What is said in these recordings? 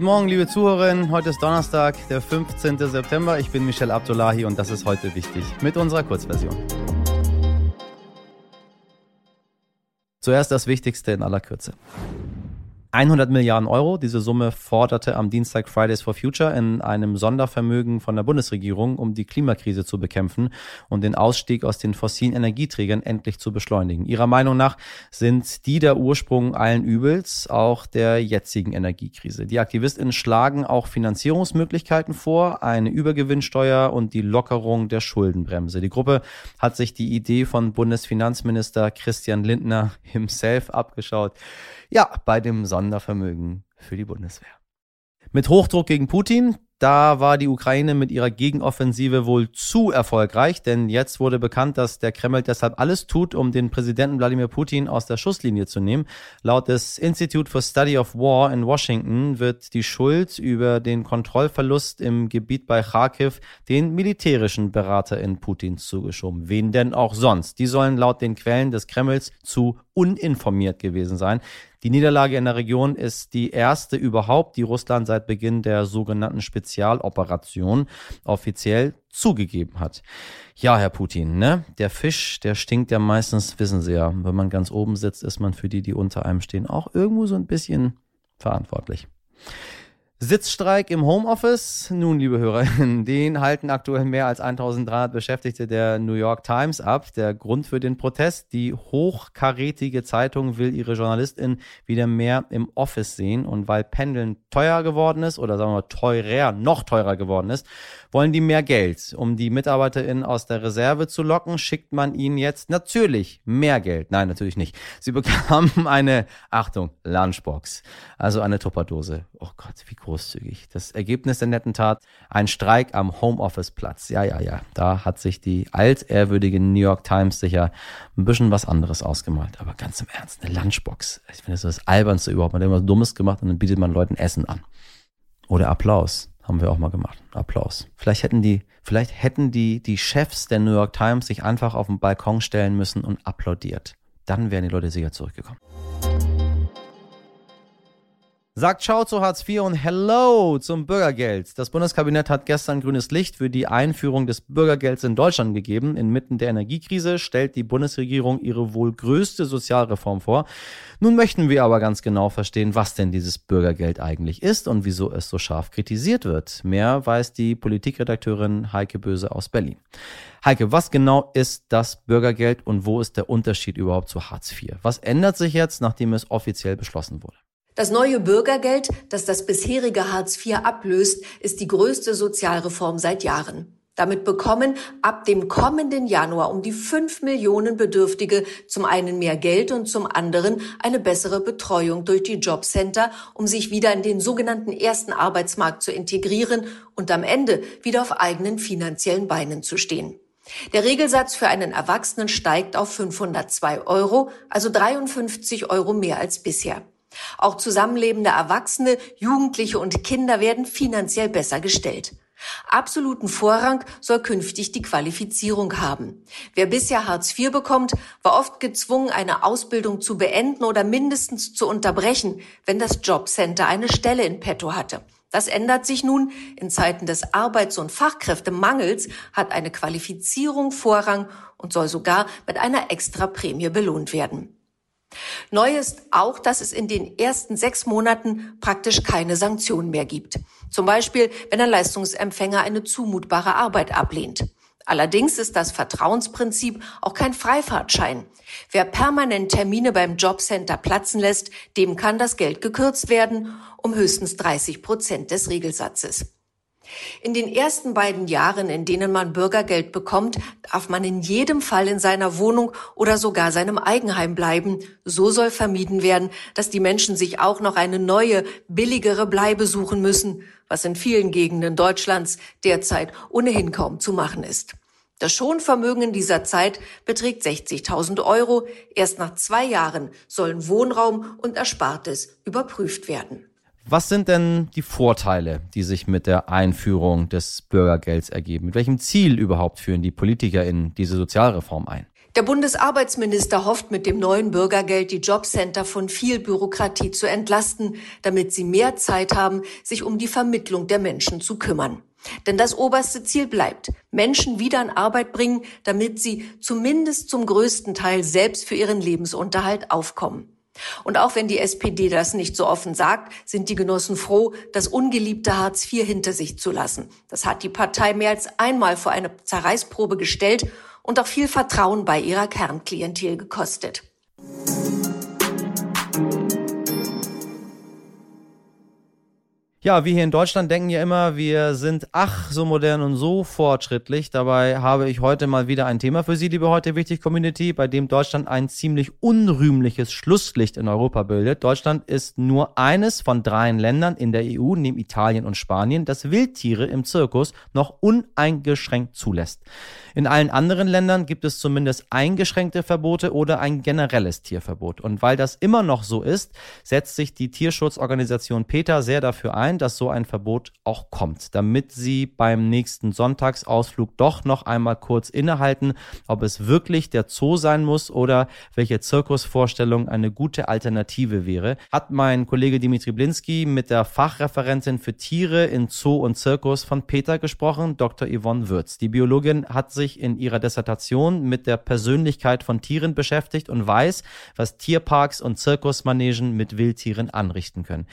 Guten Morgen, liebe Zuhörerinnen. Heute ist Donnerstag, der 15. September. Ich bin Michel Abdullahi und das ist heute wichtig mit unserer Kurzversion. Zuerst das Wichtigste in aller Kürze. 100 Milliarden Euro. Diese Summe forderte am Dienstag Fridays for Future in einem Sondervermögen von der Bundesregierung, um die Klimakrise zu bekämpfen und den Ausstieg aus den fossilen Energieträgern endlich zu beschleunigen. Ihrer Meinung nach sind die der Ursprung allen Übels, auch der jetzigen Energiekrise. Die AktivistInnen schlagen auch Finanzierungsmöglichkeiten vor, eine Übergewinnsteuer und die Lockerung der Schuldenbremse. Die Gruppe hat sich die Idee von Bundesfinanzminister Christian Lindner himself abgeschaut. Ja, bei dem Sondervermögen für die Bundeswehr. Mit Hochdruck gegen Putin, da war die Ukraine mit ihrer Gegenoffensive wohl zu erfolgreich, denn jetzt wurde bekannt, dass der Kreml deshalb alles tut, um den Präsidenten Wladimir Putin aus der Schusslinie zu nehmen. Laut des Institute for Study of War in Washington wird die Schuld über den Kontrollverlust im Gebiet bei Kharkiv den militärischen Berater in Putins zugeschoben. Wen denn auch sonst? Die sollen laut den Quellen des Kremls zu uninformiert gewesen sein. Die Niederlage in der Region ist die erste überhaupt, die Russland seit Beginn der sogenannten Spezialoperation offiziell zugegeben hat. Ja, Herr Putin, ne? Der Fisch, der stinkt ja meistens, wissen Sie ja. Wenn man ganz oben sitzt, ist man für die, die unter einem stehen, auch irgendwo so ein bisschen verantwortlich. Sitzstreik im Homeoffice. Nun, liebe Hörerinnen, den halten aktuell mehr als 1300 Beschäftigte der New York Times ab. Der Grund für den Protest, die hochkarätige Zeitung will ihre JournalistInnen wieder mehr im Office sehen. Und weil Pendeln teuer geworden ist oder sagen wir teurer, noch teurer geworden ist, wollen die mehr Geld. Um die MitarbeiterInnen aus der Reserve zu locken, schickt man ihnen jetzt natürlich mehr Geld. Nein, natürlich nicht. Sie bekamen eine, Achtung, Lunchbox. Also eine Tupperdose. Oh Gott, wie groß großzügig. Das Ergebnis der netten Tat, ein Streik am Homeoffice-Platz. Ja, ja, ja. Da hat sich die altehrwürdige New York Times sicher ein bisschen was anderes ausgemalt. Aber ganz im Ernst, eine Lunchbox. Ich finde, das ist das Albernste überhaupt. Man hat irgendwas Dummes gemacht und dann bietet man Leuten Essen an. Oder Applaus. Haben wir auch mal gemacht. Applaus. Vielleicht hätten die, vielleicht hätten die, die Chefs der New York Times sich einfach auf den Balkon stellen müssen und applaudiert. Dann wären die Leute sicher zurückgekommen. Sagt Ciao zu Hartz IV und Hello zum Bürgergeld. Das Bundeskabinett hat gestern grünes Licht für die Einführung des Bürgergelds in Deutschland gegeben. Inmitten der Energiekrise stellt die Bundesregierung ihre wohl größte Sozialreform vor. Nun möchten wir aber ganz genau verstehen, was denn dieses Bürgergeld eigentlich ist und wieso es so scharf kritisiert wird. Mehr weiß die Politikredakteurin Heike Böse aus Berlin. Heike, was genau ist das Bürgergeld und wo ist der Unterschied überhaupt zu Hartz IV? Was ändert sich jetzt, nachdem es offiziell beschlossen wurde? Das neue Bürgergeld, das das bisherige Hartz IV ablöst, ist die größte Sozialreform seit Jahren. Damit bekommen ab dem kommenden Januar um die fünf Millionen Bedürftige zum einen mehr Geld und zum anderen eine bessere Betreuung durch die Jobcenter, um sich wieder in den sogenannten ersten Arbeitsmarkt zu integrieren und am Ende wieder auf eigenen finanziellen Beinen zu stehen. Der Regelsatz für einen Erwachsenen steigt auf 502 Euro, also 53 Euro mehr als bisher. Auch zusammenlebende Erwachsene, Jugendliche und Kinder werden finanziell besser gestellt. Absoluten Vorrang soll künftig die Qualifizierung haben. Wer bisher Hartz IV bekommt, war oft gezwungen, eine Ausbildung zu beenden oder mindestens zu unterbrechen, wenn das Jobcenter eine Stelle in petto hatte. Das ändert sich nun. In Zeiten des Arbeits- und Fachkräftemangels hat eine Qualifizierung Vorrang und soll sogar mit einer Extraprämie belohnt werden. Neu ist auch, dass es in den ersten sechs Monaten praktisch keine Sanktionen mehr gibt. Zum Beispiel, wenn ein Leistungsempfänger eine zumutbare Arbeit ablehnt. Allerdings ist das Vertrauensprinzip auch kein Freifahrtschein. Wer permanent Termine beim Jobcenter platzen lässt, dem kann das Geld gekürzt werden um höchstens 30 Prozent des Regelsatzes. In den ersten beiden Jahren, in denen man Bürgergeld bekommt, darf man in jedem Fall in seiner Wohnung oder sogar seinem Eigenheim bleiben. So soll vermieden werden, dass die Menschen sich auch noch eine neue, billigere Bleibe suchen müssen, was in vielen Gegenden Deutschlands derzeit ohnehin kaum zu machen ist. Das Schonvermögen in dieser Zeit beträgt 60.000 Euro. Erst nach zwei Jahren sollen Wohnraum und Erspartes überprüft werden. Was sind denn die Vorteile, die sich mit der Einführung des Bürgergelds ergeben? Mit welchem Ziel überhaupt führen die PolitikerInnen diese Sozialreform ein? Der Bundesarbeitsminister hofft mit dem neuen Bürgergeld die Jobcenter von viel Bürokratie zu entlasten, damit sie mehr Zeit haben, sich um die Vermittlung der Menschen zu kümmern. Denn das oberste Ziel bleibt, Menschen wieder in Arbeit bringen, damit sie zumindest zum größten Teil selbst für ihren Lebensunterhalt aufkommen. Und auch wenn die SPD das nicht so offen sagt, sind die Genossen froh, das ungeliebte Hartz IV hinter sich zu lassen. Das hat die Partei mehr als einmal vor eine Zerreißprobe gestellt und auch viel Vertrauen bei ihrer Kernklientel gekostet. Ja, wir hier in Deutschland denken ja immer, wir sind ach so modern und so fortschrittlich. Dabei habe ich heute mal wieder ein Thema für Sie, liebe heute wichtig Community, bei dem Deutschland ein ziemlich unrühmliches Schlusslicht in Europa bildet. Deutschland ist nur eines von dreien Ländern in der EU, neben Italien und Spanien, das Wildtiere im Zirkus noch uneingeschränkt zulässt. In allen anderen Ländern gibt es zumindest eingeschränkte Verbote oder ein generelles Tierverbot. Und weil das immer noch so ist, setzt sich die Tierschutzorganisation PETA sehr dafür ein, dass so ein Verbot auch kommt, damit sie beim nächsten Sonntagsausflug doch noch einmal kurz innehalten, ob es wirklich der Zoo sein muss oder welche Zirkusvorstellung eine gute Alternative wäre, hat mein Kollege Dimitri Blinski mit der Fachreferentin für Tiere in Zoo und Zirkus von PETA gesprochen, Dr. Yvonne Würz. Die Biologin hat sich in ihrer Dissertation mit der Persönlichkeit von Tieren beschäftigt und weiß, was Tierparks und Zirkusmanegen mit Wildtieren anrichten können.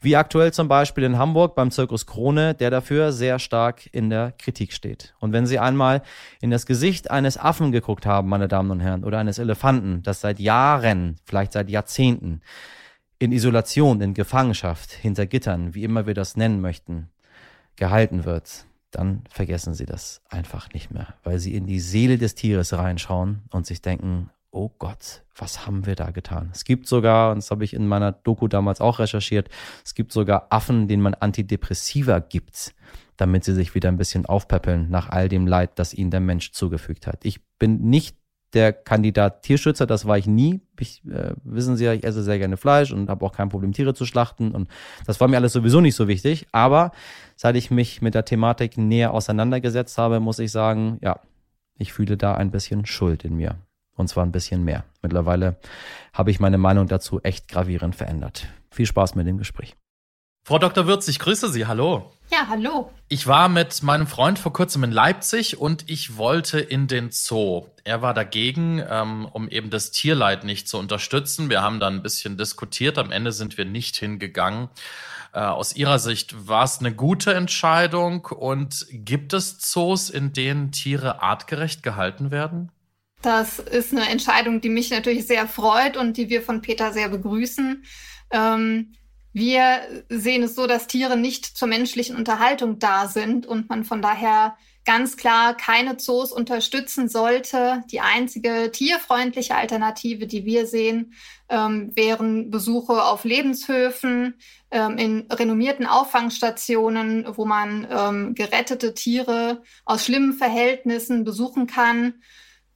Wie aktuell zum Beispiel in Hamburg beim Zirkus Krone, der dafür sehr stark in der Kritik steht. Und wenn Sie einmal in das Gesicht eines Affen geguckt haben, meine Damen und Herren, oder eines Elefanten, das seit Jahren, vielleicht seit Jahrzehnten, in Isolation, in Gefangenschaft, hinter Gittern, wie immer wir das nennen möchten, gehalten wird, dann vergessen sie das einfach nicht mehr, weil sie in die Seele des Tieres reinschauen und sich denken, oh Gott, was haben wir da getan? Es gibt sogar, und das habe ich in meiner Doku damals auch recherchiert, es gibt sogar Affen, denen man Antidepressiva gibt, damit sie sich wieder ein bisschen aufpäppeln nach all dem Leid, das ihnen der Mensch zugefügt hat. Ich bin nicht der Kandidat Tierschützer, das war ich nie. Ich, äh, wissen Sie ja, ich esse sehr gerne Fleisch und habe auch kein Problem, Tiere zu schlachten. Und das war mir alles sowieso nicht so wichtig. Aber seit ich mich mit der Thematik näher auseinandergesetzt habe, muss ich sagen, ja, ich fühle da ein bisschen Schuld in mir. Und zwar ein bisschen mehr. Mittlerweile habe ich meine Meinung dazu echt gravierend verändert. Viel Spaß mit dem Gespräch. Frau Dr. Würz, ich grüße Sie. Hallo. Ja, hallo. Ich war mit meinem Freund vor kurzem in Leipzig und ich wollte in den Zoo. Er war dagegen, ähm, um eben das Tierleid nicht zu unterstützen. Wir haben dann ein bisschen diskutiert. Am Ende sind wir nicht hingegangen. Äh, aus Ihrer Sicht war es eine gute Entscheidung und gibt es Zoos, in denen Tiere artgerecht gehalten werden? Das ist eine Entscheidung, die mich natürlich sehr freut und die wir von Peter sehr begrüßen. Ähm, wir sehen es so, dass Tiere nicht zur menschlichen Unterhaltung da sind und man von daher ganz klar keine Zoos unterstützen sollte. Die einzige tierfreundliche Alternative, die wir sehen, ähm, wären Besuche auf Lebenshöfen, ähm, in renommierten Auffangstationen, wo man ähm, gerettete Tiere aus schlimmen Verhältnissen besuchen kann.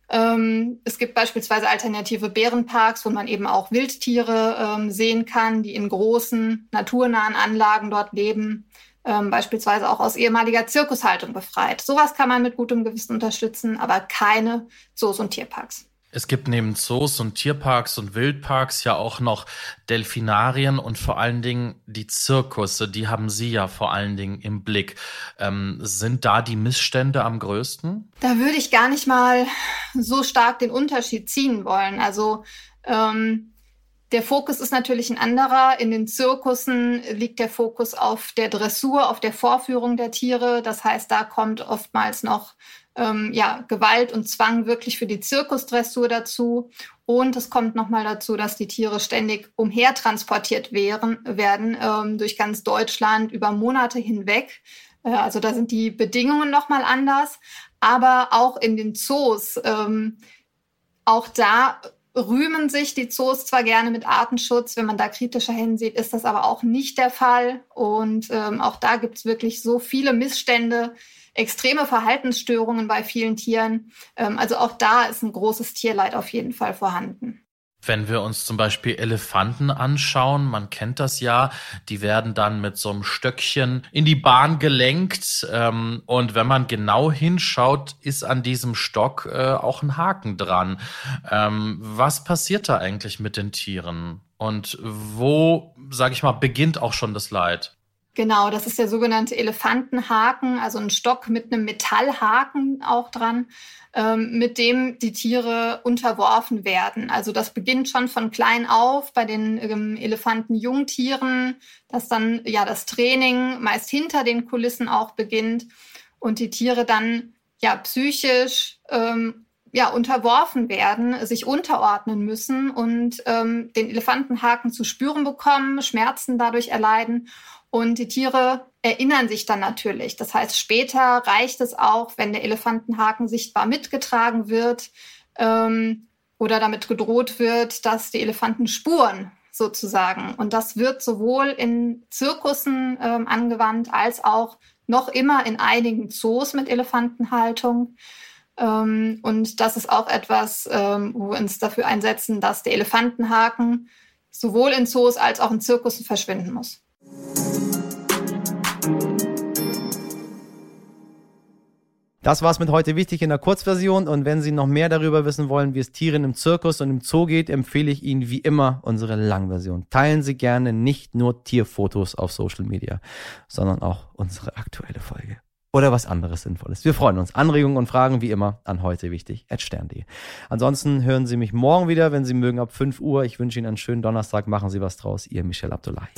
Ähm, es gibt beispielsweise alternative Bärenparks, wo man eben auch Wildtiere ähm, sehen kann, die in großen, naturnahen Anlagen dort leben, ähm, beispielsweise auch aus ehemaliger Zirkushaltung befreit. Sowas kann man mit gutem Gewissen unterstützen, aber keine Zoos und Tierparks. Es gibt neben Zoos und Tierparks und Wildparks ja auch noch Delfinarien und vor allen Dingen die Zirkusse. Die haben Sie ja vor allen Dingen im Blick. Ähm, sind da die Missstände am größten? Da würde ich gar nicht mal so stark den Unterschied ziehen wollen. Also ähm, der Fokus ist natürlich ein anderer. In den Zirkussen liegt der Fokus auf der Dressur, auf der Vorführung der Tiere. Das heißt, da kommt oftmals noch ähm, ja, Gewalt und Zwang wirklich für die Zirkusdressur dazu. Und es kommt nochmal dazu, dass die Tiere ständig umhertransportiert wären, werden ähm, durch ganz Deutschland über Monate hinweg. Äh, also da sind die Bedingungen nochmal anders. Aber auch in den Zoos, ähm, auch da rühmen sich die Zoos zwar gerne mit Artenschutz, wenn man da kritischer hinsieht, ist das aber auch nicht der Fall. Und ähm, auch da gibt es wirklich so viele Missstände, extreme Verhaltensstörungen bei vielen Tieren. Ähm, also auch da ist ein großes Tierleid auf jeden Fall vorhanden. Wenn wir uns zum Beispiel Elefanten anschauen, man kennt das ja, die werden dann mit so einem Stöckchen in die Bahn gelenkt. Ähm, und wenn man genau hinschaut, ist an diesem Stock äh, auch ein Haken dran. Ähm, was passiert da eigentlich mit den Tieren? Und wo, sage ich mal, beginnt auch schon das Leid? Genau, das ist der sogenannte Elefantenhaken, also ein Stock mit einem Metallhaken auch dran, ähm, mit dem die Tiere unterworfen werden. Also das beginnt schon von klein auf bei den ähm, Elefantenjungtieren, dass dann ja das Training meist hinter den Kulissen auch beginnt und die Tiere dann ja psychisch ähm, ja, unterworfen werden, sich unterordnen müssen und ähm, den Elefantenhaken zu spüren bekommen, Schmerzen dadurch erleiden und die Tiere erinnern sich dann natürlich. Das heißt, später reicht es auch, wenn der Elefantenhaken sichtbar mitgetragen wird ähm, oder damit gedroht wird, dass die Elefanten spuren sozusagen. Und das wird sowohl in Zirkussen ähm, angewandt als auch noch immer in einigen Zoos mit Elefantenhaltung. Ähm, und das ist auch etwas, ähm, wo wir uns dafür einsetzen, dass der Elefantenhaken sowohl in Zoos als auch in Zirkussen verschwinden muss. Das war's mit heute wichtig in der Kurzversion und wenn Sie noch mehr darüber wissen wollen, wie es Tieren im Zirkus und im Zoo geht, empfehle ich Ihnen wie immer unsere Langversion. Teilen Sie gerne nicht nur Tierfotos auf Social Media, sondern auch unsere aktuelle Folge. Oder was anderes Sinnvolles. Wir freuen uns. Anregungen und Fragen wie immer an heute wichtig stern.de. Ansonsten hören Sie mich morgen wieder, wenn Sie mögen, ab 5 Uhr. Ich wünsche Ihnen einen schönen Donnerstag. Machen Sie was draus. Ihr Michel Abdullahi.